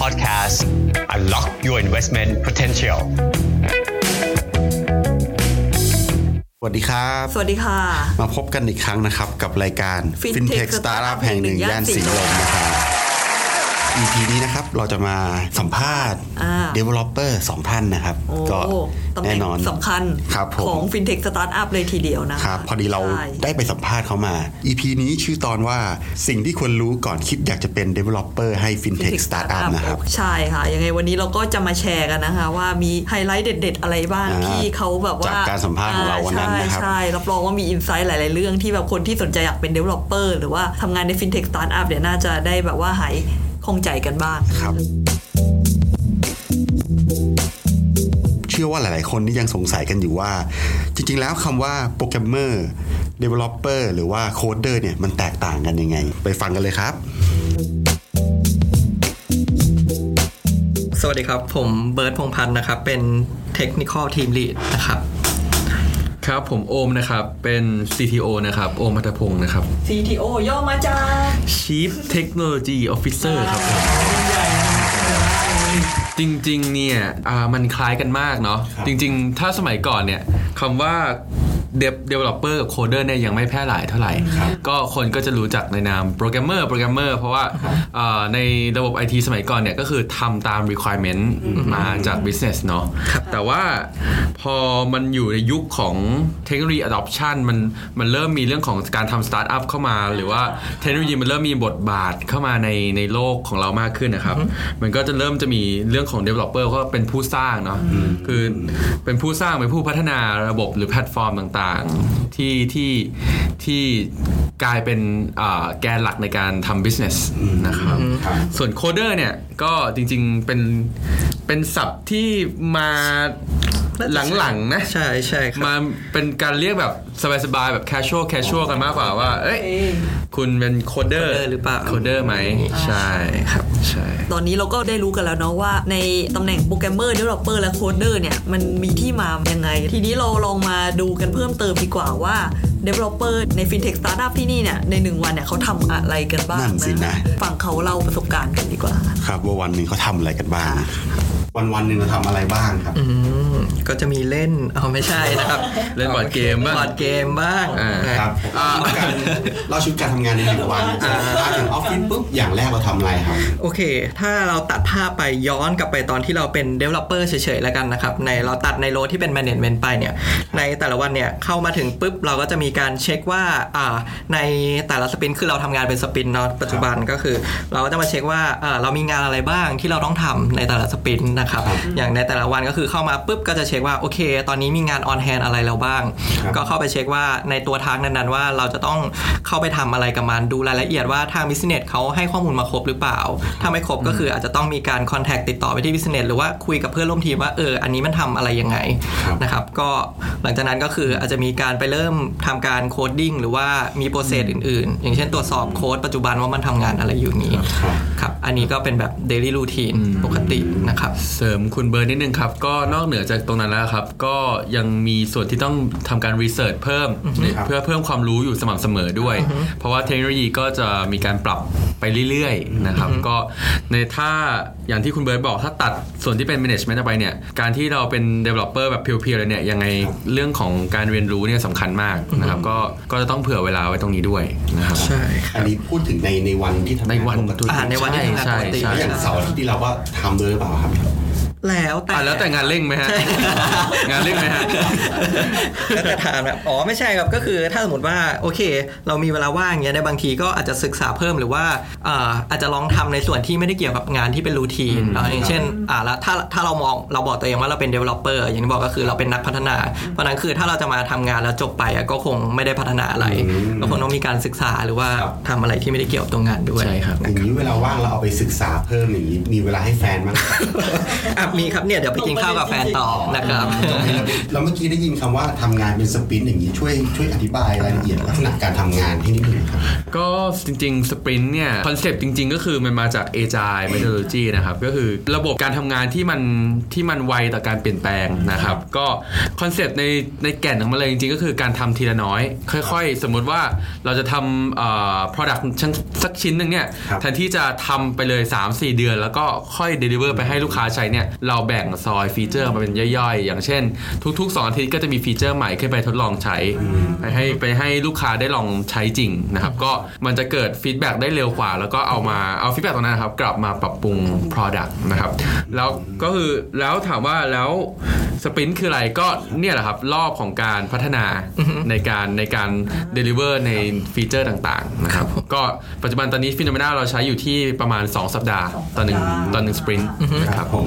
Podcast Unlock your investment potential สวัสดีครับ สวัสดีค่ะ มาพบกันอีกครั้งนะครับ กับรายการ Fintech FinTech Startup Startup แห่งหนึ่งย่านสีลมนะครับ EP นี้นะครับเราจะมาสัมภาษณ์อ่า Developer สองท่านนะครับโอ้ก็ตำแหแน่น่งนอนสำคัญครับผมของ FinTech Startup เลยทีเดียวนะะครับ พอดีเราใช่ได้ไปสัมภาษณ์เขามา EP นี้ชื่อตอนว่าสิ่งที่ควรรู้ก่อนคิดอยากจะเป็น Developer ให้ FinTech Startup นะครับ ใช่ค่ะยังไงวันนี้เราก็จะมาแชร์กันนะคะ ว่ามีไฮไลท์เด็ด ๆ อะไรบ้างอ่าที่เขาแบบว่าจากการสัมภาษณ์ของเราวันนั้นนะครับใช่ใช่รับรองว่ามีอินไซต์หลาย ๆ เรื่องที่แบบคนที่สนใจอยากเป็น Developer หรือว่าทำงานใน FinTech Startup เดี๋ยวน่าจะได้แบบว่าหาย คล่องใจกันบ้างครับเชื่อว่าหลาย ๆ คนนี่ยังสงสัยกันอยู่ว่า จริง ๆ แล้วคำว่าโปรแกรมเมอร์ developer หรือว่าโคดเดอร์เนี่ยมันแตกต่างกันยังไง ไปฟังกันเลยครับสวัสดีครับ ผมเบิร์ตพงษ์พันธ์นะครับ เป็น Technical Team Lead นะครับ ครับ ผมโอมนะครับเป็น CTO นะครับโอมพัทพงศ์นะครับ CTO ย่อมาจาก Chief Technology Officer ครับผมจริงๆเนี่ยอ่ามันคล้ายกันมากเนาะครับจริง ๆ ถ้าสมัยก่อนเนี่ยคำว่า Dev Developer กับ Coder เนี่ยยังไม่แพร่หลายเท่าไหร่ก็คนก็จะรู้จักในนามโปรแกรมเมอร์โปรแกรมเมอร์เพราะว่าอ่าในระบบ IT สมัยก่อนเนี่ยก็คือทำตาม requirement มาจาก business เนาะแต่ว่าพอมันอยู่ในยุคของเทคโนโลยี adoption มันมันเริ่มมีเรื่องของการทำ startup เข้ามา หรือว่าเทคโนโลยีมันเริ่มมีบทบาทเข้ามาในในโลกของเรามากขึ้นนะครับ มันก็จะเริ่มจะมีเรื่องของ developer ก็เป็นผู้สร้างเนาะคือเป็นผู้สร้างเป็นผู้พัฒนาระบบหรือแพลตฟอร์มต่างๆที่ที่ที่กลายเป็นอ่าแกนหลักในการทำ business นะครับครับ ส่วน coder เนี่ยก็จริงๆเป็นเป็นศัพท์ที่มา หลังๆนะ ใช่ใช่ครับมาเป็นการเรียกแบบสบายๆแบบ casual casual กันมากกว่าว่า เอ้ยคุณเป็น coder coder หรือเปล่า coder ไหมใช่ครับใช่ตอนนี้เราก็ได้รู้กันแล้วเนาะว่า ในตำแหน่งโปรแกรมเมอร์ d e v e l o p e r และ coder เนี่ย มันมีที่มายังไง ทีนี้เราลองมาดูกันเพิ่มเติมดีกว่าว่า Developer ใน FinTech Startup ที่นี่เนี่ยในหนึ่งวันเนี่ยเขาทำอะไรกันบ้างนั่นสินะฝั่งเขาเล่าประสบการณ์กันดีกว่า ครับว่าวันหนึ่งเขาทำอะไรกันบ้าง วันวันๆหนึ่งเราทำอะไรบ้างครับ อืมก็จะมีเล่นเอาไม่ใช่นะครับเล่นบอร์ดเกมบ้าง บอร์ดเกมบ้างอ่าครับผมการเราชีวิตการทำงานในหนึ่งวันมาถึงออฟฟิศปุ๊บอย่างแรกเราทำอะไรครับ โอเค ถ้าเราตัดภาพไปย้อนกลับไปตอนที่เราเป็น Developer เฉยๆ แล้วกันนะครับ ในเราตัดในโรที่เป็น Management ไปเนี่ย ในแต่ละวันเนี่ยเข้ามาถึงปุ๊บ เราก็จะมีการเช็คว่าอ่าในแต่ละสปินคือเราทำงานเป็นสปินเนาะปัจจุบันก็คือ เราก็จะมาเช็คว่าอ่าเรามีงานอะไรบ้างที่เราต้องทำในแต่ละสปินนะครับ อย่างในแต่ละวันก็คือเข้ามาปุ๊บก็จะเช็คว่าโอเค ตอนนี้มีงาน on hand อะไรเราบ้างครับก็เข้าไปเช็คว่าในตัว task นั้นๆว่าเราจะต้องเข้าไปทำอะไรกับมันดูรายละเอียดว่าทาง business เขาให้ข้อมูลมาครบหรือเปล่า ถ้าไม่ครบก็คืออาจจะต้องมีการ contact ติดต่อไปที่ business หรือว่าคุยกับเพื่อนร่วมทีมว่าเอออันนี้มันทำอะไรยังไงครับนะครับก็หลังจากนั้นก็คืออาจจะมีการไปเริ่มทำการ coding หรือว่ามี process อื่นๆ อย่างเช่นตรวจสอบโค้ดปัจจุบันว่ามันทำงานอะไรอยู่นี้ครับอันนี้ก็เป็นแบบ daily routineปกตินะครับเสริมคุณเบิร์ดนิดนึงครับ ก็นอกเหนือจากตรงนั้นแล้วครับ ก็ยังมีส่วนที่ต้องทำการรีเสิร์ชเพิ่มครับเพื่อเพิ่มความรู้อยู่สม่ำเสมอด้วย เพราะว่าเทคโนโลยีก็จะมีการปรับไปเรื่อยๆนะครับ ก็ในถ้าอย่างที่คุณเบิร์ดบอกถ้าตัดส่วนที่เป็น management ออกไปเนี่ย การที่เราเป็น developer แบบเพียวๆเลยเนี่ยยังไงเรื่องของการเรียนรู้เนี่ยสำคัญมากนะครับ ก็ก็จะต้องเผื่อเวลาไว้ตรงนี้ด้วยนะครับใช่คอัรันบนี้พูดถึงในในวันที่ทำงานในวันปกติอ่าในวันที่ทำงานใช่ปกติใช่แล้วอย่างเสาร์อาทิตย์ที่เราก็ทำด้วยหรือเปล่าครับ แล้วแต่อะแล้วแต่งานเร่งไหมฮะ งานเร่งไหมฮะแล้วแต่ถามแบบอ๋อไม่ใช่ครับก็คือถ้าสมมติว่าโอเค เรามีเวลาว่างเงี้ยในบางทีก็อาจจะศึกษาเพิ่มหรือว่าอ่าอาจจะลองทำในส่วนที่ไม่ได้เกี่ยวกับงานที่เป็นรูทีนเนาะอย่างเช่นอ่าแล้วถ้าถ้าเรามองเราบอกตัวเองว่าเราเป็น developer อย่างที่บอกก็คือเราเป็นนักพัฒนา เพราะฉะนั้นคือถ้าเราจะมาทำงานแล้วจบไปอะก็คงไม่ได้พัฒนาอะไรอืมก็คงต้องมีการศึกษาหรือว่าครับทำอะไรที่ไม่ได้เกี่ยวกับตรงงานด้วยใช่ครับอย่างนี้เวลาว่างเราเอาไปศึกษาเพิ่มอย่างนี้มีเวลาให้แฟนมั้างครับอะมีครับเนี่ยเดี๋ยวไปกินข้าวกับแฟนต่อนะครับแล้วเมื่อกี้ได้ยินคำว่าทำงานเป็น sprint อย่างนี้ช่วยช่วยอธิบายรายละเอียดลักษณะการทำงานให้นิดหนึ่งครับก็จริงๆ sprint เนี่ยคอนเซปต์จริง ๆ ก็คือมันมาจาก Agile Methodology นะครับก็คือระบบการทำงานที่มันที่มันไวต่อการเปลี่ยนแปลงนะครับ ก็คอนเซปต์ในในแก่นของมันเลยจริงๆ ก็คือการทำทีละน้อย ค่อย ๆ สมมุติว่าเราจะทำเอ่อ product ชั้นสักชิ้นหนึ่งเนี่ยครับแทนที่จะทำไปเลย 3-4 เดือน แล้วก็ค่อย deliver ไปให้ลูกค้าใช้เนี่ยเราแบ่งซอยฟีเจอร์มาเป็นย่อยๆ อย่างเช่น ทุกๆ2อาทิตย์ก็จะมีฟีเจอร์ใหม่ขึ้นไปทดลองใช้ ไปให้ไปให้ลูกค้าได้ลองใช้จริงนะครับก็มันจะเกิด feedback ได้เร็วกว่า แล้วก็เอามาเอา feedback ตรงนั้นนะครับกลับมาปรับปรุง Product นะครับแล้วก็คือแล้วถามว่าแล้ว sprint คืออะไรก็เนี่ยแหละครับรอบของการพัฒนาในการในการ deliver ในฟีเจอร์ต่างๆนะครับก็ปัจจุบันตอนนี้ฟิโนเมนาเราใช้อยู่ที่ประมาณ 2 สัปดาห์ต่อหนึ่งต่อหนึ่ง sprint นะครับผม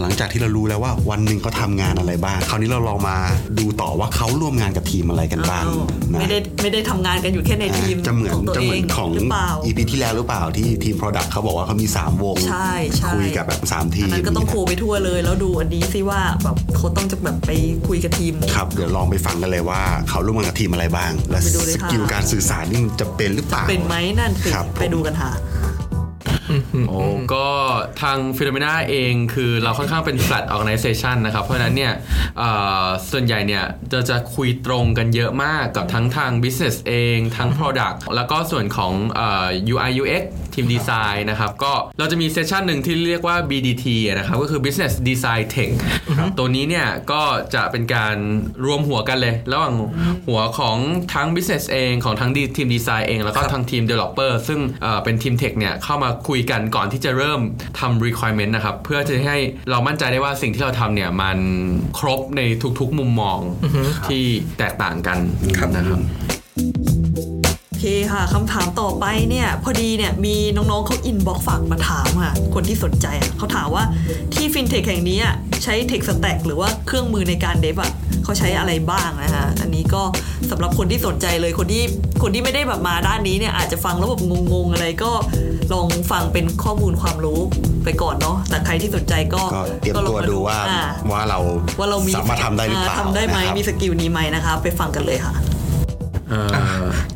หลังจากที่เรารู้แล้วว่าวันหนึ่งเขาทำงานอะไรบ้าง คราวนี้เราลองมาดูต่อว่าเขาร่วมงานกับทีมอะไรกันบ้างนะไม่ได้ไม่ได้ทำงานกันอยู่แค่ในทีมจะเหมือนของตัวจะเอเหมืองนของหรือเปล่า EP ที่แล้วหรือเปล่าที่ทีม Product เขาบอกว่าเขามี 3 วงใช่ใช่คุยกับแบบ3ทีมอันนั้นก็ต้องโคไปทั่วเลย แล้วดูอันนี้สิว่าแบบเขาต้องจะแบบไปคุยกับทีมครับเดี๋ยวลองไปฟังกันเลยว่าเขาร่วมงานกับทีมอะไรบ้าง และไปดูเลยสค่ะกิลการสื่อสารนี่มันจะเป็นหรือเปล่าเป็นไหมนั่นสิครับผมไปดูกันค่ะ โอ้ก็ทางฟิโลเมนาเองคือเราค่อนข้างเป็น flat organization นะครับ เพราะฉะนั้นเนี่ยส่วนใหญ่เนี่ยจะจะคุยตรงกันเยอะมากกับทั้งทาง business เองทั้ง product แล้วก็ส่วนของ UI UX ทีมดีไซน์นะครับ ก็เราจะมีเซสชันหนึ่งที่เรียกว่า BDT นะครับ ก็คือ Business Design Tech ตัวนี้เนี่ย ก็จะเป็นการรวมหัวกันเลย ระหว่างหัวของทั้ง Business เองของทั้งทีมดีไซน์เอง แล้วก็ทั้งทีม Developer ซึ่งเอ่อเป็นทีม Tech เนี่ย เข้ามาคุยกันก่อนที่จะเริ่มทำ requirement นะครับ เพื่อจะให้เรามั่นใจได้ว่าสิ่งที่เราทำเนี่ย มันครบในทุกๆมุมมองที่แตกต่างกันนะครับโอ เคค่ะคำถามต่อไปเนี่ยพอดีเนี่ยมีน้องๆเขา inbox ฝากมาถามค่ะ คนที่สนใจอะเขาถามว่าที่ฟินเทคแห่งนี้อะใช้ tech stack หรือว่าเครื่องมือในการ dev อะเขาใช้อะไรบ้างนะฮะอันนี้ก็สำหรับคนที่สนใจเลยคนที่คนที่ไม่ได้แบบมาด้านนี้เนี่ยอาจจะฟังแล้วแบบงงๆอะไรก็ลองฟังเป็นข้อมูลความรู้ไปก่อนเนาะแต่ใครที่สนใจก็ก็เตรียมก็ลองมาดูตัวว่าอ่ว่าเราว่าเรามีสามารถทำได้หรือเปล่าทำได้ไหมนะครับมีสกิลนี้ไหมนะคะ ไปฟังกันเลยค่ะ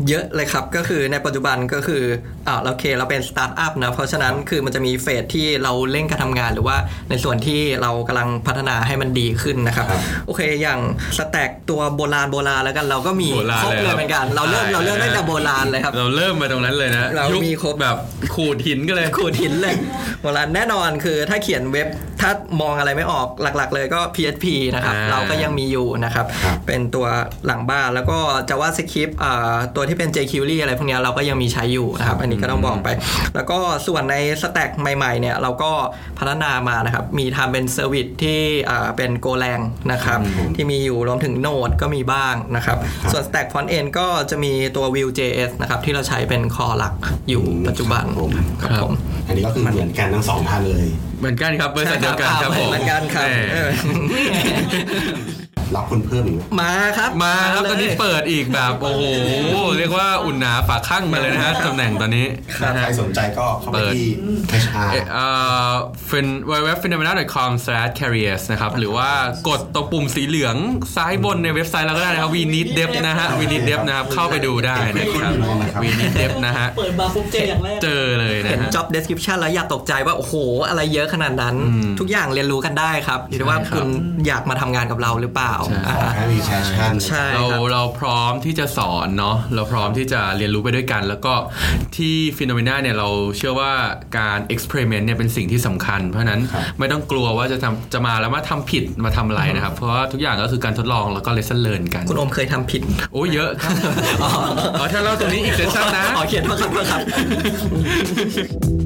เยอะเลยครับก็คือในปัจจุบันก็คืออ่าโอเคเราเป็นสตาร์ทอัพนะเพราะฉะนั้นคือมันจะมี phase ที่เราเร่งการทำงาน หรือว่าในส่วนที่เรากำลังพัฒนาให้มันดีขึ้นนะครับ โอเคอย่าง stack ตัวโบราณโบราณแล้วกันเราก็มีโบราณครบเลยเลครัยบเหมือนกัน เราเริ่มใช่เราเริ่มตั้งแต่โบราณเลยครับ เราเริ่มมาตรงนั้นเลยนะเรายุคมีครบแบบขูดหินกันเลยขูดหินเลยโบราณแน่นอนคือถ้าเขียนเว็บถ้ามองอะไรไม่ออกหลักๆ เลยก็ PHP นะครับอ่าเราก็ยังมีอยู่นะครับครับ เป็นตัวหลังบ้านแล้วก็จะว่าสคริปต์ตัวที่เป็น jQuery อะไรพวกเนี้ยเราก็ยังมีใช้อยู่นะครับ อันนี้ก็ต้องบอกไป แล้วก็ส่วนในสแต็กใหม่ๆเนี่ยเราก็พัฒนามานะครับ มีทำเป็น service ที่อ่าเป็น Golang นะครับ ที่มีอยู่รวมถึง Node ก็มีบ้างนะครับ ส่วน Stack Front End ก็จะมีตัว Vue.js นะครับที่เราใช้เป็น core หลักอยู่ปัจจุบันครับผมครับผมอันนี้ก็คือเหมือนกันทั้งสองท่านเลย เหมือนกันครับบริษัทเดียวกันครับผมเหมือนกันครับแหมเออ รับคนเพิ่มอีกไหมมาครับมาครับเลยตอนนี้เปิดอีกแบบโอ้โหเรียกว่าอุ่นหนาฝาข้างมาเลยนะฮะตำแหน่งตอนนี้นะใคฮะรสนใจก็เข้าไปเปิดที่ HR เอ่อ fin www.phenomena.com/careers นะครับ หรือว่ากดตรงปุ่มสีเหลืองซ้ายบนในเว็บไซต์เราก็ได้นะครับ we need dev นะฮะ we need dev นะครับ เข้าไปดูได้นะครับ we need dev นะฮะ เปิดมาปุ๊บเจออย่างแรก เจอเลยนะเห็น ฮะ job description แล้วอย่าตกใจว่า โอ้โห อะไรเยอะขนาดนั้นทุกอย่างเรียนรู้กันได้ครับอยู่ที่ว่าใช่ครับ คุณอยากมาทำงานกับเราหรือเปล่าใช่อ่าขอแค่มี passion ใช่ เราครับ เราพร้อมที่จะสอนเนาะเราพร้อมที่จะเรียนรู้ไปด้วยกัน แล้วก็ที่ฟิโนเมนาเนี่ยเราเชื่อว่าการ experiment เนี่ยเป็นสิ่งที่สำคัญ เพราะฉะนั้นครับไม่ต้องกลัวว่าจะทำจะมาแล้วมาทำผิดมาทำอะไรนะครับ เพราะว่าทุกอย่างก็คือการทดลองแล้วก็ lesson learn กัน คุณโอมเคยทำผิดโอ้ยเยอะครับ อ๋อถ้าเราตรงนี้อีก session นะ ขอเขียนโทษครับโทษครับคำถามห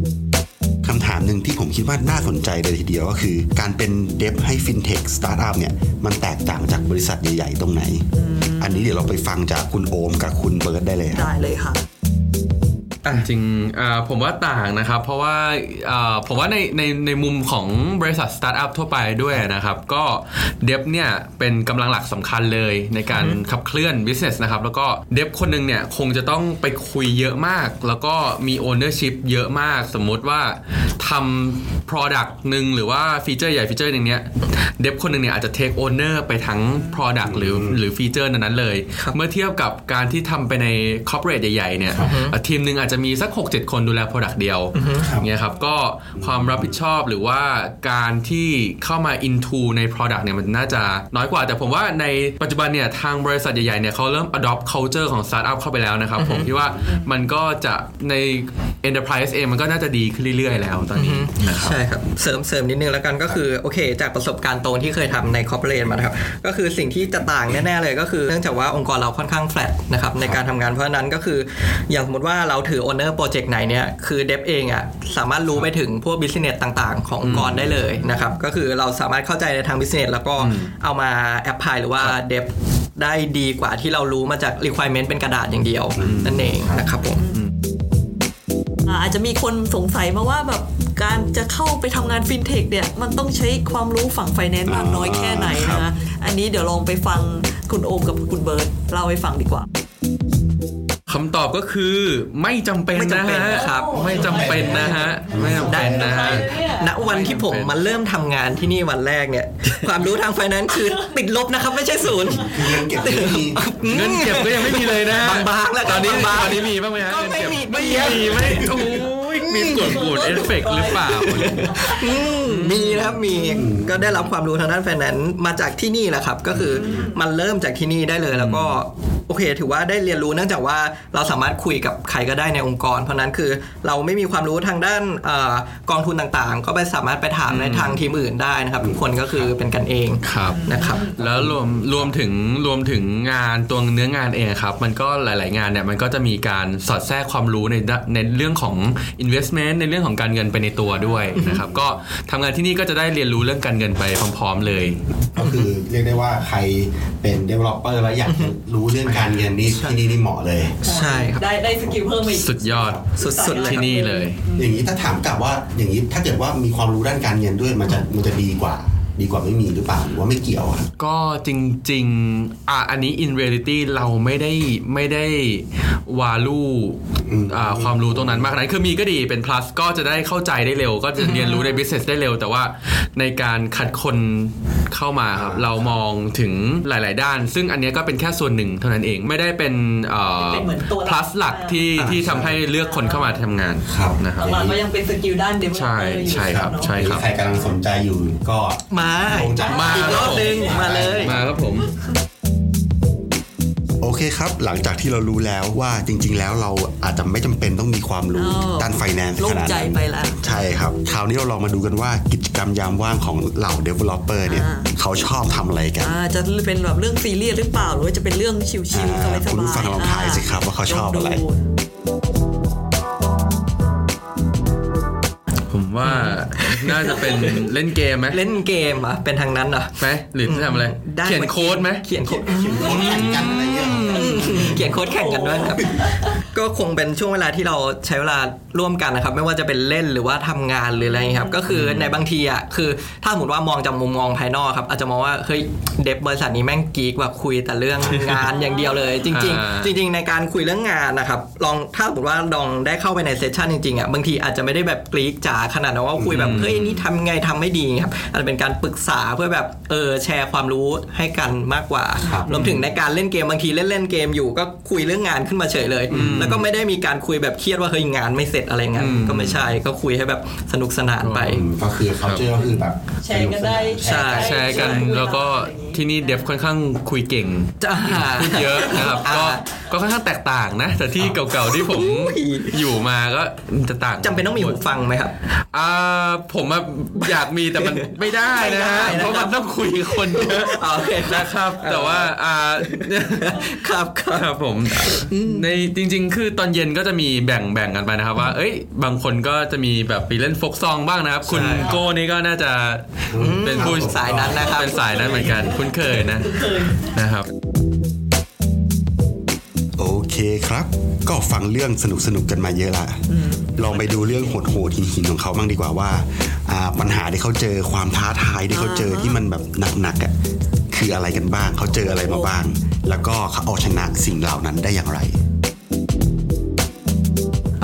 นึ่งที่ผมคิดว่าน่าสนใจเลยทีเดียวก็คือ การเป็น dev ให้ฟินเทคสตาร์ทอัพเนี่ยมันแตกต่างจากบริษัทใหญ่ ๆ ตรงไหน อันนี้เดี๋ยวเราไปฟังจากคุณโอมกับคุณเบิร์ดได้เลยครับได้เลยค่ะ จริงๆอ่าผมว่าต่างนะครับ เพราะว่าอ่าผมว่าในในในมุมของบริษัทสตาร์ทอัพทั่วไปด้วยนะครับ ก็เดฟเนี่ยเป็นกำลังหลักสำคัญเลยในการขับเคลื่อน business นะครับ แล้วก็เดฟคนหนึ่งเนี่ยคงจะต้องไปคุยเยอะมาก แล้วก็มี ownership เยอะมาก สมมุติว่าทำ product หนึ่งหรือว่าฟีเจอร์ใหญ่ฟีเจอร์หนึ่งเนี้ยเดฟคนหนึ่งเนี่ยอาจจะ take owner ไปทั้ง product หรือหรือฟีเจอร์นั้นๆเลย เมื่อเทียบกับการที่ทำไปใน corporate ใหญ่ๆเนี่ยอะทีมหนึ่งอาจจะมีสัก 6-7 คนดูแล product เดียวอย่างเงี้ยครับก็ความรับผิดชอบหรือว่าการที่เข้ามา into ใน product เนี่ยมันน่าจะน้อยกว่า แต่ผมว่าในปัจจุบันเนี่ยทางบริษัทใหญ่ๆเนี่ยเขาเริ่ม adopt culture ของ startup เข้าไปแล้วนะครับ ผมคิดว่ามันก็จะใน enterprise เองมันก็น่าจะดีขึ้นเรื่อยๆ แล้วตอนนี้นะครับใช่ครับเสริมเสริมนิดนึงแล้วกันก็คือโอเค จากประสบการณ์ตรงที่เคยทำในคอร์ปอเรทมานะครับก็คือสิ่งที่จะต่างแน่ๆเลยก็คือเนื่องจากว่าองค์กรเราค่อนข้างแฟลตนะครับในการทำงานเพราะฉะนั้นก็คืออย่างสมมติว่าเราถือ owner โปรเจกต์ไหนเนี่ยคือ dev เองอะสามารถรู้ไปถึงพวก business ต่างๆ ขององค์กรได้เลยนะครับก็คือเราสามารถเข้าใจในทาง business แล้วก็เอามา apply หรือว่า dev ได้ดีกว่าที่เรารู้มาจาก requirement เป็นกระดาษอย่างเดียว นั่นเองนะครับผมอ่าอาจจะมีคนสงสัยมาว่าแบบการจะเข้าไปทำงานฟินเทคเนี่ย มันต้องใช้ความรู้ฝั่งไฟแนนซ์มากน้อยแค่ไหนครับนะ อันนี้เดี๋ยวลองไปฟังคุณโอมกับคุณเบิร์ดเล่าให้ฟังดีกว่า คำตอบก็คือไม่จำเป็นไม่นะจำเป็นฮะนะครับ ไม่จำเป็นนะฮะไม่จำเป็นนะฮะ ณวันที่ผมมาเริ่มทำงานที่นี่วันแรกเนี่ย ความรู้ทางไฟแนนซ์คือติดลบนะครับไม่ใช่ศูนย์ คือเงินเก็บไม่มี เงินเก็บก็ยังไม่มีเลยนะฮะบางๆแล้วตอนนี้บางๆตอนนี้มีบ้างไหมฮะก็เงินเก็บไม่มีไม่มีไม่โอ้ยมีกดกูดเอฟเฟกต์หรือเปล่า อืมมีนะครับมีก็ได้รับความรู้ทางด้านไฟแนนซ์มาจากที่นี่แหละครับ ก็คือมันเริ่มจากที่นี่ได้เลยแล้วก็ โอเค ถือว่าได้เรียนรู้เนื่องจากว่าเราสามารถคุยกับใครก็ได้ในองค์กร เพราะนั้นคือเราไม่มีความรู้ทางด้านเออกองทุนต่างๆ ก็ไปสามารถไปถามในทางทีมอื่นได้นะครับ ทุกคนก็คือเป็นกันเองครับนะครับ แล้วรวมรวมถึงรวมถึงงานตัวเนื้องานเองครับ มันก็หลาย ๆ งานเนี่ยมันก็จะมีการสอดแทรกความรู้ในด้านในเรื่องของ investment ในเรื่องของการเงินไปในตัวด้วยนะครับ ก็ทำงานที่นี่ก็จะได้เรียนรู้เรื่องการเงินไปพร้อม ๆ เลย ก็คือเรียกได้ว่าใครเป็น developer แล้วอยากจะรู้เรื่องการเงินนี่ที่นี่นี่เหมาะเลย ใช่ครับ ได้ได้สกิลเพิ่มอีกสุดยอดสุดๆเลยที่นี่เลย อย่างนี้ถ้าถามกลับว่าอย่างนี้ถ้าเกิดว่ามีความรู้ด้านการเงินด้วยมันจะมันจะดีกว่า ดีกว่าไม่มีหรือเปล่าหรือว่าไม่เกี่ยวอะก็จริงๆอะอันนี้ in reality เราไม่ได้ไม่ได้ value อืมอ่าความรู้ตรงนั้นมากนั้นคือมีก็ดีเป็น plus ก็จะได้เข้าใจได้เร็ว ก็จะเรียนรู้ใน business ได้เร็ว แต่ว่าในการคัดคนเข้ามาครับเรามองถึงหลาย ๆ ด้าน ซึ่งอันเนี้ยก็เป็นแค่ส่วนหนึ่งเท่านั้นเองไม่ได้เป็นเอ่อเป็นเหมือนตัวหลัก plus หลักที่อ่าที่ทำให้เลือกคนเข้ามาทำงานครับนะครับหลังๆก็ยังเป็น skill ด้าน developer ใช่อยู่ใช่ครับเนอะใช่ครับใครกำลังสนใจอยู่ก็มาลงจากมาอีกรอบหนึงมาเลย มาครับผม โอเคครับ หลังจากที่เรารู้แล้วว่าจริง ๆ แล้วเราอาจจะไม่จำเป็นต้องมีความรู้อ๋อด้านไรขนาดนั้นไปแล้วใช่ครับ คราวนี้เราลองมาดูกันว่ากิจกรรมยามว่างของเหล่า developer เนี่ยอ่าเขาชอบทำอะไรกันอ่าจะเป็นแบบเรื่องซีเรียสหรือเปล่า หรือว่าจะเป็นเรื่อง chill ๆสอ่าบายๆคุณผู้ฟังลองทายสิครับว่าเขาชอบอะไร ว่าน่าจะเป็นเล่นเกมไหมเล่นเกมอะเป็นทางนั้นเหรอไหมหรือจะทำอะไรได้เขียนโค้ดไหมเขียนโค้ดคนแข่งกันอะไรเงี้ยเขียนโค้ดแข่งกันด้วยครับ ก็คงเป็นช่วงเวลาที่เราใช้เวลาร่วมกันนะครับ ไม่ว่าจะเป็นเล่นหรือว่าทำงานหรืออะไรอย่างเงี้ยครับ ก็คือในบางทีอะคือ ถ้าสมมติว่ามองจากมุมมองภายนอกครับ อาจจะมองว่าเฮ้ยเดฟบริษัทนี้แม่งกีกว่าคุยแต่เรื่องงานอย่างเดียวเลย จริงอ่าๆจริง ๆ ในการคุยเรื่องงานนะครับลองถ้าสมมติว่าลองได้เข้าไปในเซสชันจริงๆอะบางทีอาจจะไม่ได้แบบกรีกจ๋าขนาดนั้นว่าคุยแบบเฮ้ยนี่ทำไงทำไม่ดีครับอาจจะเป็นการปรึกษาเพื่อแบบเออแชร์ความรู้ให้กันมากกว่าครับรวมถึงในการเล่นเกมบางทีเล่นเล่นๆเกมอยู่ก็คุยเรื่องงานขึ้นมาเฉยเลย แล้วก็ไม่ได้มีการคุยแบบเครียดว่าเฮ้ยงานไม่เสร็จอะไรเงี้ยอืมก็ไม่ใช่ก็คุยให้แบบสนุกสนานไปอืมก็คือเขาเจอก็คือแบบแชร์กันได้ใช่แชร์กันแล้วก็ที่นี่เดฟค่อนข้างคุยเก่งจะพูดเยอะนะครับก็อ่าก็ค่อนข้างแตกต่างนะแต่ที่เก่าๆที่ผมอุ้ยอยู่มาก็จะต่างจำเป็นต้องมีหูฟังไหมครับอ่าผมอะอยากมีแต่มันไม่ได้นะฮะไม่ได้นะครับเพราะมันต้องคุยกับคนเยอะอ่าโอเคครับนะครับ แต่ว่าอ่าครับครับครับผมในจริง ๆ คือตอนเย็นก็จะมีแบ่งแบ่งกันไปนะครับ ว่า เอ้ย บางคนก็จะมีแบบไปเล่นโฟกซองบ้างนะครับ คุณโก้นี่ก็น่าจะเป็นผู้สายนั้นนะครับเป็นสายนั้นเหมือนกันคุ้นเคยนะนะครับโอเคครับ ก็ฟังเรื่องสนุกสนุกๆกันมาเยอะละลองไปดูเรื่องโหดโหดหินหินๆของเขาบ้างดีกว่าว่าอ่าปัญหาที่เขาเจอความท้าทายที่เขาเจอที่มันแบบหนักๆอะ คืออะไรกันบ้าง เขาเจออะไรมาบ้าง แล้วก็เขาเอาชนะสิ่งเหล่านั้นได้อย่างไร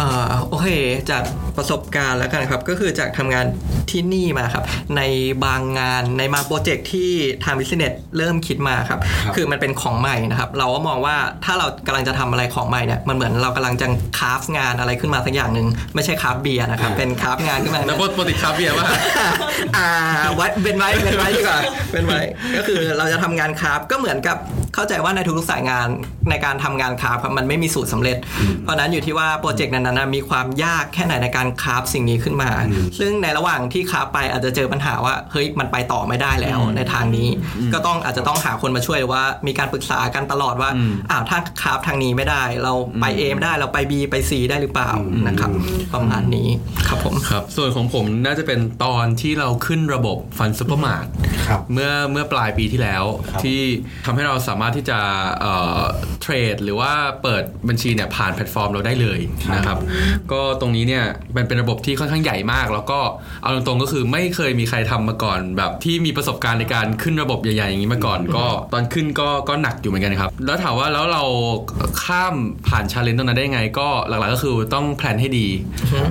อ่าโอเคจากประสบการณ์แล้วกันครับ ก็คือจากทำงานที่นี่มาครับ ในบางงานในบางโปรเจกต์ที่ทาง business เริ่มคิดมาครับ คือมันเป็นของใหม่นะครับ เราก็มองว่าถ้าเรากำลังจะทำอะไรของใหม่เนี่ยมันเหมือนเรากำลังจะ craft งานอะไรขึ้นมาสักอย่างหนึ่งไม่ใช่ craft เบียร์นะครับ เป็น craft งานขึ้นมา แล้วปกติคาเบียร์ว่าอ่าไว้เป็นไว้เป็นไว้ดีกว่าเป็นไว้ก็คือเราจะทำงาน craft ก็เหมือนกับเข้าใจว่าในทุกๆสายงานในการทำงาน craft ครับมันไม่มีสูตรสำเร็จ เพราะฉะนั้นอยู่ที่ว่าโปรเจกต์นั้นๆนะมีความยากแค่ไหนในการ craft สิ่งนี้ขึ้นมา ซึ่งในระหว่างที่ craft ไปอาจจะเจอปัญหาว่าเฮ้ยมันไปต่อไม่ได้แล้วในทางนี้ ก็ต้องอาจจะต้องหาคนมาช่วยหรือว่า มีการปรึกษากันตลอดว่าอ้าวถ้า craft ทางนี้ไม่ได้ เราไป A ไม่ได้เราไป B ไป C ได้หรือเปล่านะครับประมาณนี้ครับผมครับ ส่วนของผมน่าจะเป็นตอนที่เราขึ้นระบบ Fund Supermart ครับเมื่อเมื่อปลายปีที่แล้วครับที่ทำให้เราสามารถที่จะเอ่อ trade หรือว่าเปิดบัญชีเนี่ยผ่านแพลตฟอร์มเราได้เลยนะครับก็ตรงนี้เนี่ยมันเป็นระบบที่ค่อนข้างใหญ่มาก แล้วก็เอาตรงๆก็คือไม่เคยมีใครทำมาก่อน แบบที่มีประสบการณ์ในการขึ้นระบบใหญ่ๆอย่างนี้มาก่อน ก็ตอนขึ้นก็ก็หนักอยู่เหมือนกันครับ แล้วถามว่าแล้วเราข้ามผ่าน challenge ตรงนั้นได้ยังไง ก็หลักๆก็คือต้อง plan ให้ดี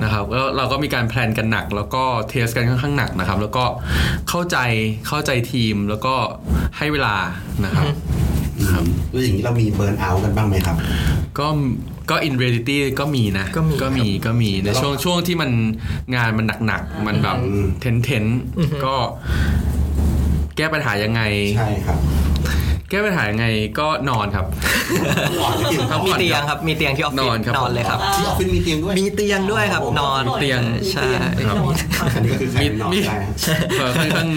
นะครับแล้วเราก็มีการ plan กันหนัก แล้วก็ test กันค่อนข้างหนักนะครับ แล้วก็เข้าใจเข้าใจทีมแล้วก็ให้เวลานะครับแล้วอย่างนี้เรามี burnout กันบ้างไหมครับ ก็ ก็ in reality ก็มีนะ ก็มีก็มีก็มีในช่วงช่วงที่มันงานมันหนักๆ มันแบบอืมเทนเทนก็แก้ปัญหายังไง ใช่ครับ แก้ปัญหายังไงก็นอนครับหลอดที่พักมีผ่อนเตียคงรับครับมีเตียงที่ออฟฟิศนอนครับนอนเลยครับที่ออฟฟิศมีเตียงด้วยมีเตียงด้วยครับนอนเตียงใช่ครับอันนี้ก็คือใครมีนอนมีได้นะเออค่อนข้าง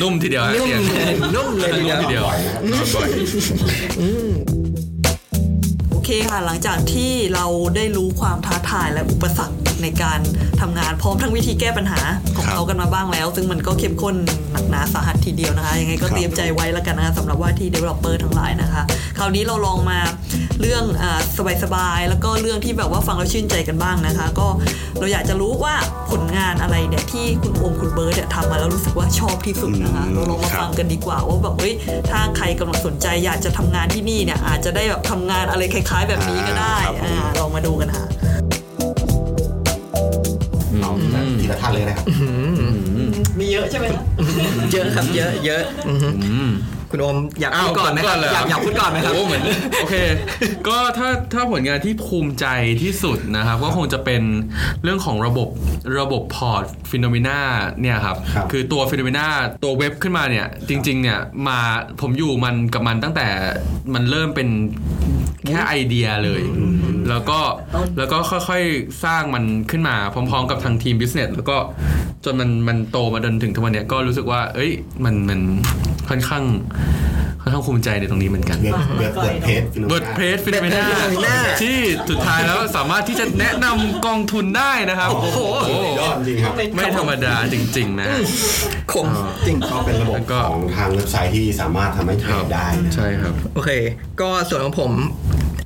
นุ่มทีเดียวอะนุ่มเตียงเลยนุ่มเลยทีเดียวนุ่มทีเดียวบ่อยนะครับนอนบ่อยโอเคค่ะ หลังจากที่เราได้รู้ความท้าทายและอุปสรรคในการทำงานพร้อมทั้งวิธีแก้ปัญหาของครับเขากันมาบ้างแล้ว ซึ่งมันก็เข้มข้นหนักหนาสาหัสทีเดียวนะคะ ยังไงก็ครับเตรียมใจไว้แล้วกันนะคะสำหรับว่าที่ developer ทั้งหลายนะคะ คราวนี้เราลองมาเรื่องอาสบายๆ แล้วก็เรื่องที่แบบว่าฟังแล้วชื่นใจกันบ้างนะคะ ก็เราอยากจะรู้ว่าผลงานอะไรเนี่ยที่คุณโอมคุณเบิร์ดเนี่ยทำมาแล้วรู้สึกว่าชอบที่สุดนะคะอืมเราลองมาครับฟังกันดีกว่าว่าแบบเฮ้ยถ้าใครกำลังสนใจอยากจะทำงานที่นี่เนี่ยอาจจะได้แบบทำงานอะไรคล้ายๆแบบนี้ก็ได้ครับผมอ่าลองมาดูกันค่ะเอาทีละท่านเลยนะครับมีเยอะใช่ไหมคะเยอะครับเยอะเยอะอือฮึอืม คุณโอมอยากอ้าพูวดก่อนไหมครับผมเลยอยากอยากพูดก่อนไหมครับโอ้เหมือนโอเค ก็ถ้าถ้าผลงานที่ภูมิใจที่สุดนะครับ ก็คงจะเป็นเรื่องของระบบระบบพอร์ต Finnomena เนี่ยครับครับ คือตัว Finnomena ตัวเว็บขึ้นมาเนี่ย จริง ๆ เนี่ยมาผมอยู่มันกับมันตั้งแต่มันเริ่มเป็นแค่ไอเดียเลย แล้วก็แล้วก็ค่อยๆสร้างมันขึ้นมาพร้อม ๆ กับทางทีม business แล้วก็ จนมันมันโตมาจนถึงทุกวันเนี้ยก็รู้สึกว่า เอ้ย มันมันค่อนข้างค่อนข้างภูมิใจในตรงนี้เหมือนกันเว็บเว็บเว็บเพจเบิร์ดเพรสฟิโนเมนา Phenomena ที่สุดท้ายแล้วสามารถที่จะแนะนำกองทุนได้นะครับ โอ้โหยอดจริงครับ ไม่ธรรมดาจริง ๆ นะคมจริงก็เป็นระบบแล้วก็ของทางเว็บไซต์ที่สามารถทำให้ trade ได้นะใช่ครับ โอเค ก็ส่วนของผม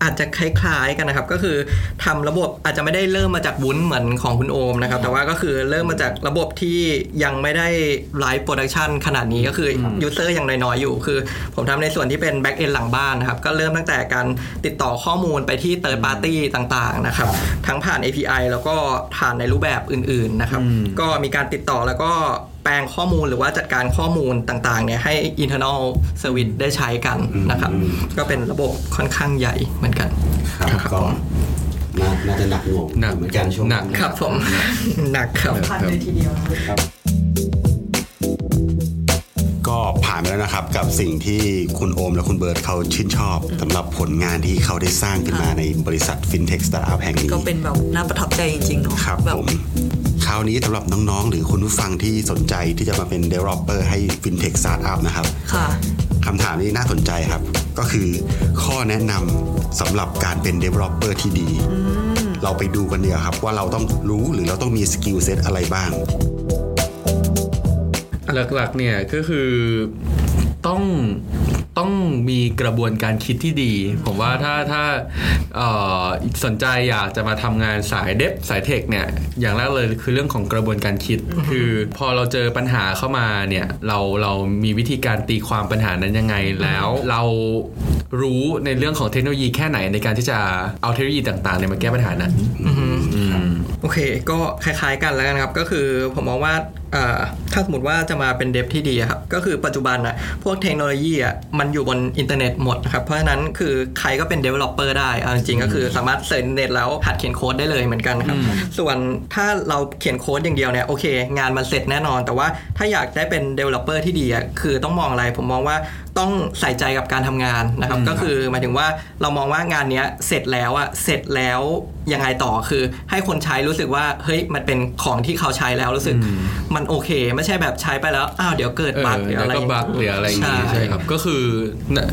อาจจะคล้ายๆกันนะครับ ก็คือทำระบบอาจจะไม่ได้เริ่มมาจากวุ้นเหมือนของคุณโอมนะครับ แต่ว่าก็คือเริ่มมาจากระบบที่ยังไม่ได้ live production ขนาดนี้ก็คือ user ยังน้อยๆอยู่ คือ ผมทำในส่วนที่เป็น backend หลังบ้านนะครับ ก็เริ่มตั้งแต่การติดต่อข้อมูลไปที่ third party ต่างๆนะครับ ทั้งผ่าน API แล้วก็ผ่านในรูปแบบอื่นๆนะครับ ก็มีการติดต่อแล้วก็ แปลงข้อมูลหรือว่าจัดการข้อมูลต่างๆเนี่ยให้ internal service ได้ใช้กันนะครับอืมก็เป็นระบบค่อนข้างใหญ่เหมือนกันครับก็น่าน่าจะหนักหน่วงหนักเหมือนกันช่วงหนักครับผมหนักครับพันเลยทีเดียวนะคะครับก็ผ่านไปแล้วนะครับกับสิ่งที่คุณโอมและคุณเบิร์ตเขาชื่นชอบสำหรับผลงานที่เขาได้สร้างขึ้นมาในบริษัท FinTech Startup แห่งนี้ ก็เป็นแบบน่าประทับใจจริงๆเนาะครับแบบผมคราวนี้สำหรับน้องๆ หรือคุณผู้ฟังที่สนใจที่จะมาเป็น developer ให้ FinTech Startup นะครับค่ะคำถามนี้น่าสนใจครับ ก็คือข้อแนะนำสำหรับการเป็น developer ที่ดี เราไปดูกันดีกว่าครับว่าเราต้องรู้หรือเราต้องมี skill set อะไรบ้าง หลักๆเนี่ยก็คือต้อง ต้องมีกระบวนการคิดที่ดี ผมว่าถ้าถ้าเอ่อสนใจอยากจะมาทำงานสาย dev สาย tech เนี่ยอย่างแรกเลยคือเรื่องของกระบวนการคิด คือพอเราเจอปัญหาเข้ามาเนี่ยเราเรามีวิธีการตีความปัญหานั้นยังไงแล้วเรารู้ในเรื่องของเทคโนโลยีแค่ไหนในการที่จะเอาเทคโนโลยีต่างๆเนี่ยมาแก้ปัญหานั้นอืมโอเค ก็คล้ายๆกันแล้วกันครับ ก็คือผมมองว่าเอ่อ ถ้าสมมติว่าจะมาเป็น dev ที่ดีอะครับก็คือปัจจุบันอะพวกเทคโนโลยีอะมันอยู่บนอินเทอร์เน็ตหมดนะครับเพราะฉะนั้นคือใครก็เป็น developer ได้เอาจริงๆก็คือสามารถ search เน็ตแล้วหัดเขียนโค้ดได้เลยเหมือนกันครับส่วนถ้าเราเขียนโค้ดอย่างเดียวเนี่ยโอเค งานมันเสร็จแน่นอน แต่ว่าถ้าอยากได้เป็น developer ที่ดีอะคือต้องมองอะไรผมมองว่าต้องใส่ใจกับการทำงานนะครับ ก็คือหมายถึงว่าเรามองว่างานเนี้ยเสร็จแล้วอะเสร็จแล้วยังไงต่อคือ ให้คนใช้รู้สึกว่าเฮ้ยมันเป็นของที่เขาใช้แล้วรู้สึก มันโอเค ไม่ใช่แบบใช้ไปแล้วอ้าวเดี๋ยวเกิดเออบั๊กหรือแล้อะวไรก็บั๊กหรืออะไรอย่างงี้ใช่ใช่ครับก็คือน่ะ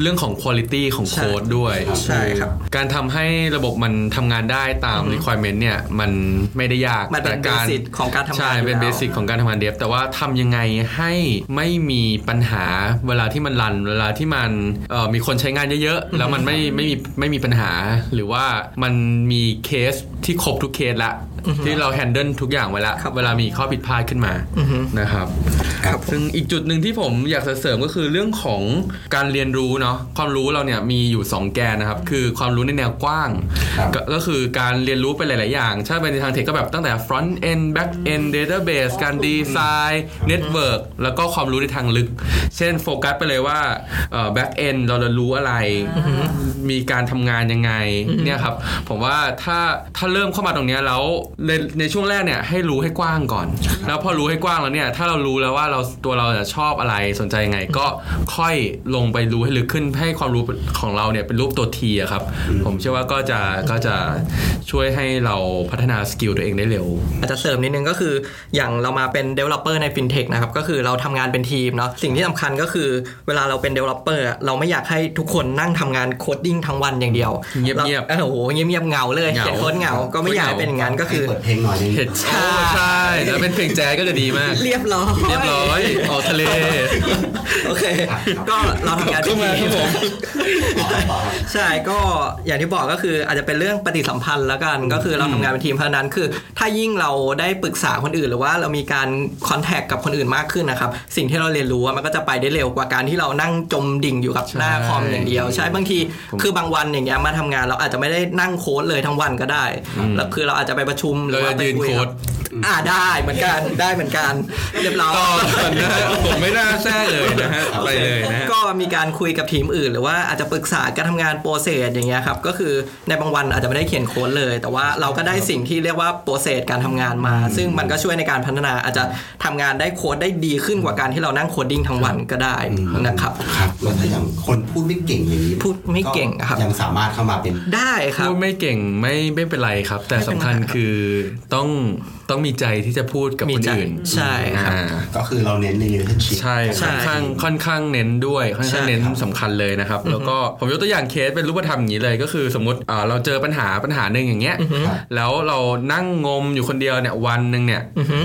เรื่องของคุณ i t y ของโค้ดด้วยใช่ครับการทำให้ระบบมันทำงานได้ตาม requirement เนี่ยมันไม่ได้ยากมันเป็นแต่การ basic ของการทำงานใช่อยู่เป็นแล้ว basic ของการทำงาน dev แต่ว่าทำยังไงให้ไม่มีปัญหาเวลาที่มัน run เวลาที่มันเอ่อมีคนใช้งานเยอะๆ แล้วมันไม่ไม่มีไม่มีปัญหาหรือว่ามันมีเคสที่ครบทุกเคสละ ที่เรา handle ทุกอย่างไว้ละครับเวลามีข้อผิดพลาดขึ้นมานะครับครับซึ่งอีกจุดหนึ่งที่ผมอยากจะเสริมก็คือเรื่องของการเรียนรู้เนาะความรู้เราเนี่ยมีอยู่ 2 แกนนะครับ คือความรู้ในแนวกว้างครับก็ก็คือการเรียนรู้ไปหลาย ๆ อย่าง ถ้าเป็นในทางเทคก็แบบตั้งแต่ front end back end database การดีไซน์ network แล้วก็ความรู้ในทางลึก เช่นโฟกัสไปเลยว่าเอ่อ back end เราจะรู้อะไร มีการทำงานยังไงเนี่ยครับผมว่าถ้าถ้าเริ่มเข้ามาตรงเนี้ยแล้วในในช่วงแรกเนี่ยให้รู้ให้กว้างก่อน แล้วพอรู้ให้กว้างแล้วเนี่ยถ้าเรารู้แล้วว่าเราตัวเราจะชอบอะไรสนใจยังไง ก็ค่อยลงไปรู้ให้ลึกขึ้นให้ความรู้ของเราเนี่ยเป็นรูปตัว T อะครับ ผมเชื่อว่าก็จะก็จะช่วยให้เราพัฒนา skill ตัวเองได้เร็ว อาจจะเสริมนิดนึงก็คืออย่างเรามาเป็น developer ใน fintech นะครับก็คือเราทำงานเป็นทีมเนาะสิ่งที่สำคัญก็คือเวลาเราเป็น developer อะเราไม่อยากให้ทุกคนนั่งทำงาน coding ทั้งวันอย่างเดียวเงียบๆราเออโอ้โหเงียบๆเหงาเลยเหงาเขียนโค้ดเหงาก็ไม่อยากให้เป็นอย่างนั้นก็คือให้เปิดเพลงหน่อยนึงเห็นใช่ใช่แล้วเป็นเพลงแจ๊สก็จะดีมาก เรียบร้อยเรียบร้อยออกทะเลโอเค ก็เราทำงานเป็นทีมใช่ก็อย่างที่บอกก็คืออาจจะเป็นเรื่องปฏิสัมพันธ์แล้วกันก็คือเราทำงานเป็นทีมเพราะฉะนั้นคือ ถ้ายิ่งเราได้ปรึกษาคนอื่น หรือว่าเรามีการคอนแทคกับคนอื่นมากขึ้นนะครับสิ่งที่เราเรียนรู้อะมันก็จะไปได้เร็วกว่าการที่เรานั่งจมดิ่งอยู่กับหน้าคอมอย่างเดียว ใช่บางทีคือบางวันอย่างเงี้ยมาทำงานเราอาจจะไม่ได้นั่งโค้ดเลยทั้งวันก็ได้แล้วคือเราอาจจะไปประชุมหรือว่าไปคุยเราจะยืนโค้กัดบอ่าได้เหมือนกันได้เหมือนกันเรียบร้อยต่อก่อนนะฮะผมไม่น่าแทรกเลยนะฮะไปเลยนะฮะก็มีการคุยกับทีมอื่น หรือว่าอาจจะปรึกษาการทำงานโปรเซสอย่างเงี้ยครับก็คือในบางวันอาจจะไม่ได้เขียนโค้ดเลย แต่ว่าเราก็ได้สิ่งที่เรียกว่าโปรเซสการทำงานมา ซึ่งมันก็ช่วยในการพัฒนาอาจจะทำงานได้โค้ดได้ดีขึ้นกว่าการที่เรานั่งโคดดิ้งทั้งวันก็ได้นะครับครับแล้วถ้าอย่างคนพูดไม่เก่งอย่างนี้พูดไม่เก่งครับยังสามารถเข้ามาเป็นได้ครับพูดไม่เก่งไม่ไม่เป็นไรครับ แต่สำคัญคือต้องต้องมีใจที่จะพูดกับมีคนใจอื่นใช่ครับอ่าก็คือเราเน้นใน relationship ใช่ใช่ค่อนข้างค่อนข้างเน้นด้วยค่อนข้างเน้นใช่ครับสำคัญเลยนะครับ แล้วก็ผมยกตัวอย่างเคสเป็นรูปธรรมอย่างนี้เลย ก็คือสมมติอ่าเราเจอปัญหาปัญหาหนึ่งอย่างเงี้ยแล้วเรานั่งงมอยู่คนเดียวเนี่ยวันหนึ่งเนี่ย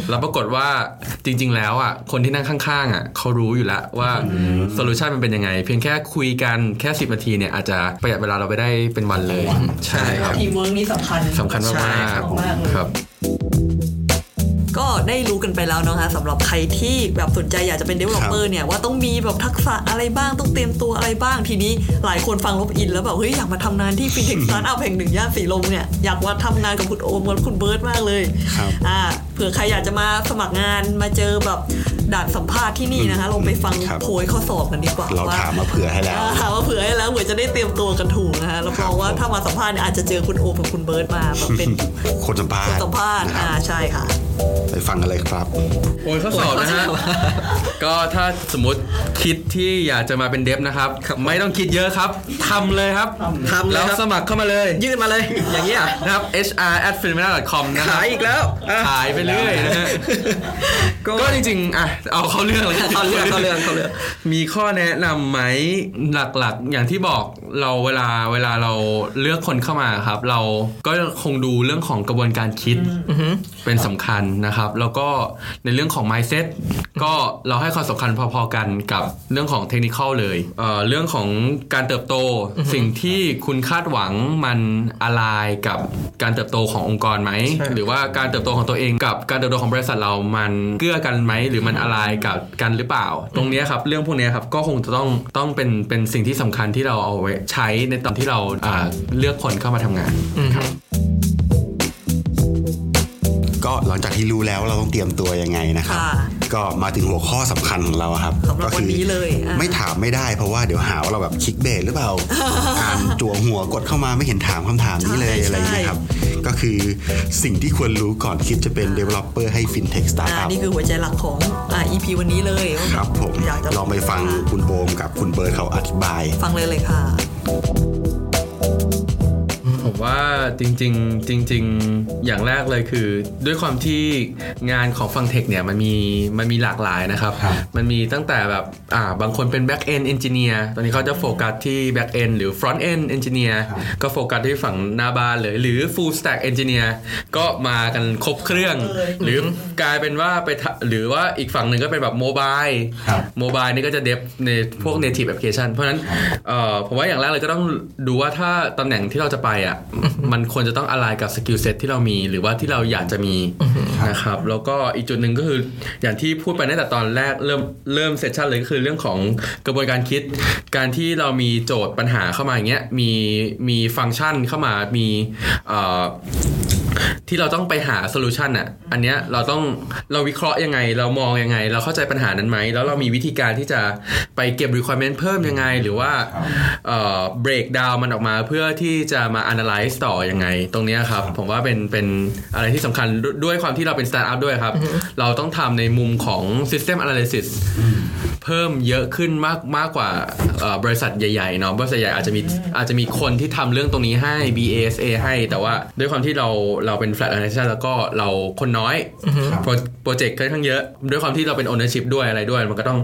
แล้วปรากฏว่าจริง ๆ แล้วอะคนที่นั่งข้างๆอะเขารู้อยู่แล้วว่าsolution มันเป็นยังไง เพียงแค่คุยกันแค่ 10 นาทีเนี่ยอาจจะประหยัดเวลาเราไปได้เป็นวันเลย ใช่ครับ team work นี่สำคัญสำคัญมากใช่ๆครับมากๆเลยครับ ก็ได้รู้กันไปแล้วนะคะสำหรับใครที่แบบสนใจอยากจะเป็น developer เนี่ยว่าต้องมีแบบทักษะอะไรบ้างต้องเตรียมตัวอะไรบ้างทีนี้หลายคนฟังแล้วอินแล้วแบบเฮ้ยอยากมาทำงานที่ fintech startup แห่งหนึ่งย่านสีลมเนี่ยอยากมาทำงานกับคุณโอมกับคุณเบิร์ตมากเลยครับอ่าเผื่อใครอยากจะมาสมัครงานมาเจอแบบด่านสัมภาษณ์ที่นี่นะคะลองไปฟังครับโพยข้อสอบกันดีกว่าเราว่าถามมาเผื่อให้แล้วอ่าถามมาเผื่อให้แล้วเผื่อจะได้เตรียมตัวกันถูกนะคะรับรองว่าถ้ามาสัมภาษณ์เนี่ยอาจจะเจอคุณโอมกับคุณเบิร์ตมาแบบเป็นคนสัมภาษณ์สัมภาษณ์นะคอ่ารับใช่ค่ะ ไปฟังกันเลยครับ โอ้ยข้อสอบนะฮะ ก็ถ้าสมมติคิดที่อยากจะมาเป็นเดฟนะครับ ไม่ต้องคิดเยอะครับทำเลยครับทำเลยแล้วครับสมัครเข้ามาเลย ยื่นมาเลยอย่างเงี้ย นะครับ hr at f i l m e n a com นะครัขายอีกแล้วอะ ขายไปเรื่อยนะฮะก็ ก็จริงๆอะเอาเข้าเรื่องเลยเขาเรื่องเขาเรื่องเขาเรื่อง มีข้อแนะนำไหมหลักๆ อย่างที่บอกเราเวลาเวลาเราเลือกคนเข้ามาครับ เราก็คงดูเรื่องของกระบวนการคิดเป็นสำคัญนะครับ แล้วก็ในเรื่องของ mindset ก็เราให้ความสำคัญพอๆกันกับเรื่องของเทคนิคเลยเอ่อเรื่องของการเติบโตสิ่งที่คุณคาดหวังมันอะไรกับการเติบโตขององค์กรไหมใช่หรือว่าการเติบโตของตัวเองกับการเติบโตของบริษัทเรามันเกื้อกันไหมหรือมันอะไรกับกันหรือเปล่า ตรงเนี้ยครับเรื่องพวกเนี้ยครับก็คงจะต้องต้องเป็นเป็นสิ่งที่สำคัญที่เราเอาไว้ใช้ในตอนที่เราอ่าเลือกคนเข้ามาทำงาน ก็หลังจากที่รู้แล้วว่าเราต้องเตรียมตัวยังไงนะครับค่ะก็มาถึงหัวข้อสำคัญของเราครับสำหรับก็วันนี้เลยอะไม่ถามไม่ได้เพราะว่าเดี๋ยวหาว่าเราแบบคลิกเบสหรือเปล่าอ่านจั่วหัวกดเข้ามาไม่เห็นถามคำถามนี้เลยใช่อะไรอย่างเงี้ยครับ ก็คือสิ่งที่ควรรู้ก่อนคิดจะเป็น developer ให้ fintech อ่า startup นี่คือหัวใจหลักของอ่า EP วันนี้เลยครับผมอยากจะลองไปฟังคุณโบมกับคุณเบิร์ดเขาอธิบาย ฟังเลยเลยค่ะผม ว่าจริงๆจริง ๆ อย่างแรกเลยคือ ด้วยความที่งานของฟังเทคเนี่ยมันมีมันมีหลากหลายนะครับครับ มันมีตั้งแต่แบบอ่าบางคนเป็น back end engineer ตอนนี้เขาจะโฟกัสที่ back end หรือ front end engineer ก็โฟกัสที่ฝั่งหน้าบ้านเลยหรือ full stack engineer ก็มากันครบเครื่อง หรือกลายเป็นว่าไปทะหรือว่าอีกฝั่งหนึ่งก็เป็นแบบ mobile ครับ mobile นี่ก็จะ dev ในพวก native application เพราะฉะนั้นเอ่อผมว่าอย่างแรกเลยก็ต้องดูว่าถ้าตำแหน่งที่เราจะไปอะมันควรจะต้องอะไรกับ skill set ที่เรามี หรือว่าที่เราอยากจะมีนะครับ แล้วก็อีกจุดหนึ่งก็คืออย่างที่พูดไปตั้งแต่ตอนแรกเริ่มเริ่ม session เลยก็คือเรื่องของกระบวนการคิด การที่เรามีโจทย์ปัญหาเข้ามาอย่างเงี้ยมีมีฟังก์ชันเข้ามามีเอ่อ ที่เราต้องไปหา solution อะอันเนี้ยเราต้องเราวิเคราะห์ยังไง เรามองยังไง เราเข้าใจปัญหานั้นไหมแล้วเรามีวิธีการที่จะไปเก็บ requirement เพิ่มยังไง หรือว่าเอ่อ break down มันออกมาเพื่อที่จะมา analyze ต่อยังไง ตรงเนี้ยครับผมว่าเป็นเป็นอะไรที่สำคัญด้วยด้วยความที่เราเป็น startup ด้วยครับ เราต้องทำในมุมของ system analysis เพิ่มเยอะขึ้นมากมากกว่าเอ่อบริษัทใหญ่ๆเนาะบริษัทใหญ่อาจจะมีอาจจะมีคนที่ทำเรื่องตรงนี้ให้ BASA ให้ แต่ว่าด้วยความที่เราเราเป็น flat organization แล้วก็เราคนน้อยโปรโปรเจกต์ค่อนข้างเยอะ ด้วยความที่เราเป็น ownership ด้วยอะไรด้วย มันก็ต้อง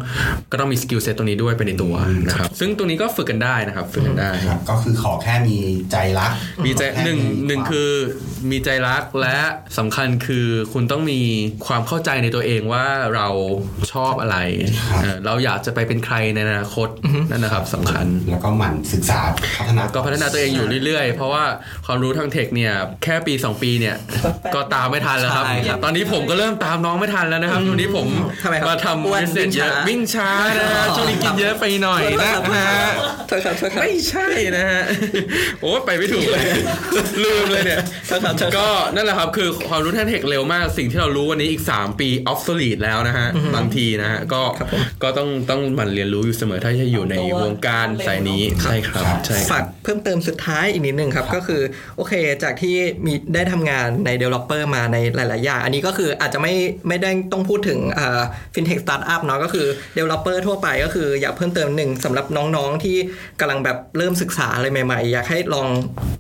ก็ต้องมี skill set ตรงนี้ด้วยเป็นในตัวนะครับซึ่งตรงนี้ก็ฝึกกันได้นะครับฝึกกันได้ครับก็คือขอแค่มีใจรักมีใจขอแค่หนึ่งมีหนึ่งวามคือมีใจรักและสำคัญคือคุณต้องมีความเข้าใจในตัวเองว่าเราชอบอะไรเออเราอยากจะไปเป็นใครในอนาคตนั่นนะครับสำคัญแล้วก็หมั่นศึกษาพัฒนาก็พัฒนาตัวเองอยู่เรื่อยๆ เพราะว่าความรู้ทางเทคเนี่ยแค่ปี 2 ปีเนี่ย ก็ตามไม่ทันแล้วครับใช่ครับ ตอนนี้ผมก็เริ่มตามน้องไม่ทันแล้วนะครับตอนนี้ผมทำไมครับมาทำอ้วนเสร็จเยอะวิ่วิ่งงช้าช้านะฮะช่วงนี้กินเยอะไปหน่อยนะฮะโทษครับโทษครับไม่ใช่นะฮะโอ้ไปไม่ถูกเลย ลืมเลยเนี่ยครับครับก็นั่นแหละครับคือความรู้ทางเทคเร็วมากสิ่งที่เรารู้วันนี้อีก 3 ปี obsolete แล้วนะฮะบางทีนะฮะก็ก็ต้องต้องหมั่นเรียนรู้อยู่เสมอถ้าจะอยู่ในวงการสายนี้ใช่ครับใช่คฝารับกเพิ่มเติมสุดท้ายอีกนิดนึงครับ ก็คือโอเคจากที่มีได้ทำงานใน Developer มาในหลาย ๆ อย่าง อันนี้ก็คืออาจจะไม่ไม่ได้ต้องพูดถึงfintech startup เนาะก็คือ Developer ทั่วไปก็คืออยากเพิ่มเติมหนึ่งสำหรับน้อง ๆ ที่กำลังแบบเริ่มศึกษาอะไรใหม่ ๆ อยากให้ลอง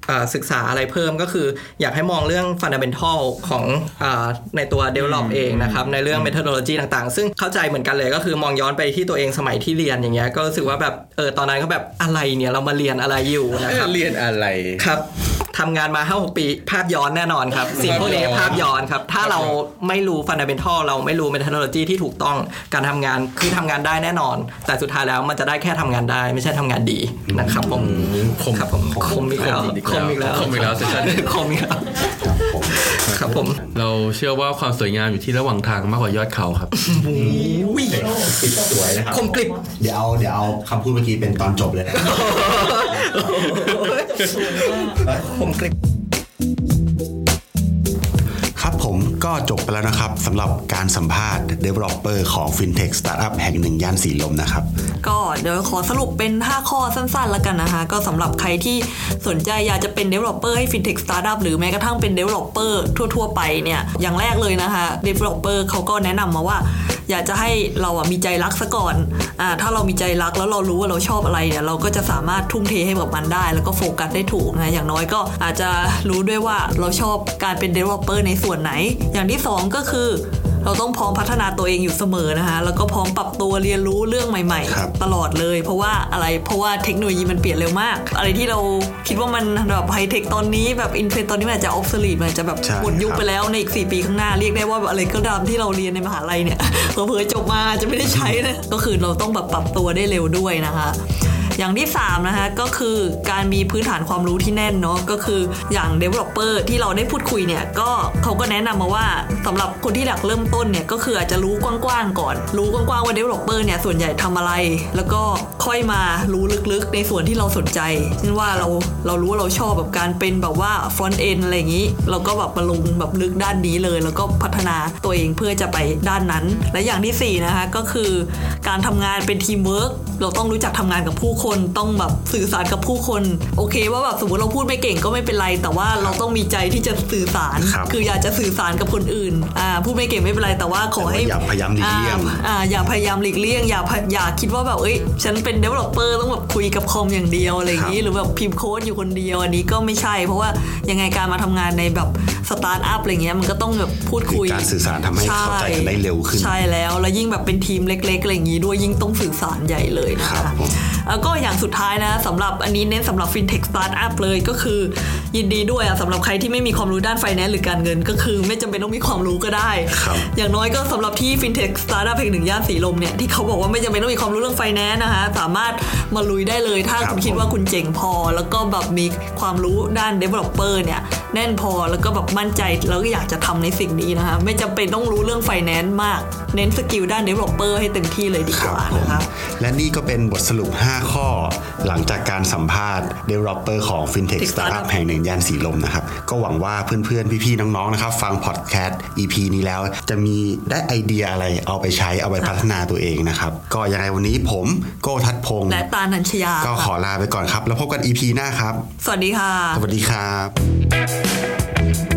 เออศึกษาอะไรเพิ่มก็คือ อยากให้มองเรื่อง Fundamental ของอาในตัว Develop เองนะครับ ในเรื่อง Methodology ต่าง ๆ ซึ่งเข้าใจเหมือนกันเลยก็คือมองย้อนไปที่ตัวเองสมัยที่เรียนอย่างเงี้ยก็รู้สึกว่าแบบเออตอนนั้นก็แบบอะไรเนี่ยเรามาเรียนอะไรอยู่นะครับเรียนอะไรครับทำงานมา5 6ปีภาพย้อนแน่นอนครับ สิ่งพวกนี้ภาพย้อนครับ ถ้าเราไม่รู้ฟันเดเ e นทัลเราไม่รู้ methodology ที่ถูกต้องการทำงานคือทำงานได้แน่นอน แต่สุดท้ายแล้วมันจะได้แค่ทำงานได้ ไม่ใช่ทำงานดีนะครับผมคมครับผมคมอีกแล้วคมอีกแล้วคมอีกแล้วเซสชั่นคมอีกแล้วครับผม เราเชื่อว่าความสวยงามอยู่ที่ระหว่างทางมากกว่ายอดเขาครับอุ้ยปิดสวยนะครับคมกริบเดี๋ยวเอาเดี๋ยวเอาคำพูดเมื่อกี้เป็นตอนจบเลยนะคมกริบ ผมก็จบไปแล้วนะครับสำหรับการสัมภาษณ์ Developer ของ FinTech Startup แห่งหนึ่งย่านสีลมนะครับ ก็เดี๋ยวขอสรุปเป็น 5 ข้อสั้นๆ แล้วกันนะคะ ก็สำหรับใครที่สนใจอยากจะเป็น developer ให้ fintech startup หรือแม้กระทั่งเป็น developer ทั่ว ๆ ไปเนี่ยอย่างแรกเลยนะคะ developer เขาก็แนะนำมาว่าอยากจะให้เราอะมีใจรักซะก่อนอ่าถ้าเรามีใจรักแล้วเรารู้ว่าเราชอบอะไรเนี่ยเราก็จะสามารถทุ่มเทให้กับมันได้ แล้วก็โฟกัสได้ถูกนะอย่างน้อยก็อาจจะรู้ด้วยว่าเราชอบการเป็น developer ในส่วนไหนอย่างอย่างที่สองก็คือ เราต้องพร้อมพัฒนาตัวเองอยู่เสมอนะคะแล้วก็พร้อมปรับตัวเรียนรู้เรื่องใหม่ครับๆตลอดเลย เพราะว่าอะไรเพราะว่าเทคโนโลยีมันเปลี่ยนเร็วมาก อะไรที่เราคิดว่ามันแบบไฮเทคตอนนี้แบบอินเทรนตอนนี้มันอาจจะออฟสลีมันอาจจะแบบใช่หมดยุคครับไปแล้วในอีก 4 ปีข้างหน้าเรียกได้ว่าแบบอะไรก็ตามที่เราเรียนในมหาลัยเนี่ยเผลอๆจบมาจะไม่ได้ใช้นะก็คือเราต้องแบบปรับตัวได้เร็วด้วยนะคะ อย่างที่ 3 นะคะก็คือการมีพื้นฐานความรู้ที่แน่นเนาะก็คืออย่าง developer ที่เราได้พูดคุยเนี่ยก็เขาก็แนะนำมาว่าสำหรับคนที่อยากเริ่มต้นเนี่ยก็คืออาจจะรู้กว้างๆก่อน รู้กว้างๆว่า developer เนี่ยส่วนใหญ่ทำอะไร แล้วก็ค่อยมารู้ลึกๆ ในส่วนที่เราสนใจเช่นว่าเราเรารู้ว่าเราชอบแบบการเป็นแบบว่า front end อะไรอย่างนี้ เราก็แบบมาลงแบบลึกด้านนี้เลย แล้วก็พัฒนาตัวเองเพื่อจะไปด้านนั้น และอย่างที่สี่นะคะก็คือการทำงานเป็นทีมเวิร์กเราต้องรู้จักทำงานกับผู้คนต้องแบบสื่อสารกับผู้คน โอเค ว่าแบบสมมติเราพูดไม่เก่งก็ไม่เป็นไร แต่ว่าเราต้องมีใจที่จะสื่อสารครับออยากจะสื่อสารกับคนอื่นอ่าพูดไม่เก่งไม่เป็นไรแต่ว่าขอให้แต่ว่าอย่าพยายามหลีกเลี่ยงอ่าอ่าอย่าพยายามหลีกเลี่ยงอย่าพยอย่าคิดว่าแบบเอ้ยฉันเป็น developer ต้องแบบคุยกับคอมอย่างเดียวอะไรอย่างนี้ครับหรือแบบพิมพ์โค้ดอยู่คนเดียวอันนี้ก็ไม่ใช่ เพราะว่ายังไงการมาทำงานในแบบสตาร์ทอัพอะไรเงี้ยมันก็ต้องแบบพูดคุยคือการสื่อสารทำให้เข้าใจกันได้เร็วขึ้น ใช่แล้วแล้วยิ่งแบบเป็นทีมเล็กๆอะไรอย่างนี้ด้วยยิ่งต้องสื่อสารใหญ่เลยนะครัคะบผมแล้วก็อย่างสุดท้ายนะสำหรับอันนี้เน้นสำหรับ fintech startup เลยก็คือ ยินดีด้วยอะสำหรับใครที่ไม่มีความรู้ด้าน finance หรือการเงิน ก็คือไม่จำเป็นต้องมีความรู้ก็ได้ครับอย่างน้อยก็สำหรับที่ fintech startup แห่งหนึ่งย่านสีลมเนี่ยที่เขาบอกว่าไม่จำเป็นต้องมีความรู้เรื่อง finance นะคะสามารถมาลุยได้เลยถ้าครับคุณคิดว่าคุณเจ๋งพอ แล้วก็แบบมีความรู้ด้าน developer เนี่ย แน่นพอแล้วก็แบบมั่นใจแล้วก็อยากจะทำในสิ่งนี้นะคะ ไม่จำเป็นต้องรู้เรื่อง finance มาก เน้นสกิลด้าน developer ให้เต็มที่เลยดีคกรับว่าผมนะคะและนี่ก็เป็นบทสรุป 5 ข้อ หลังจากการสัมภาษณ์ developer ของ fintech Tech startup startup แห่งหนึ่งย่านสีลมนะครับ ก็หวังว่าเพื่อนๆ พี่ๆ น้องๆนะครับ ฟังพอดแคสต์ EP นี้แล้วจะมีได้ไอเดียอะไรเอาไปใช้เอาไปพัฒนาตัวเองนะครับ ก็ยังไงวันนี้ผมโก้ทัดพงศ์และตานัญชยา ก็ขอลาไปก่อนครับ แล้วพบกัน EP หน้าครับ สวัสดีค่ะ สวัสดีครับ Thank you.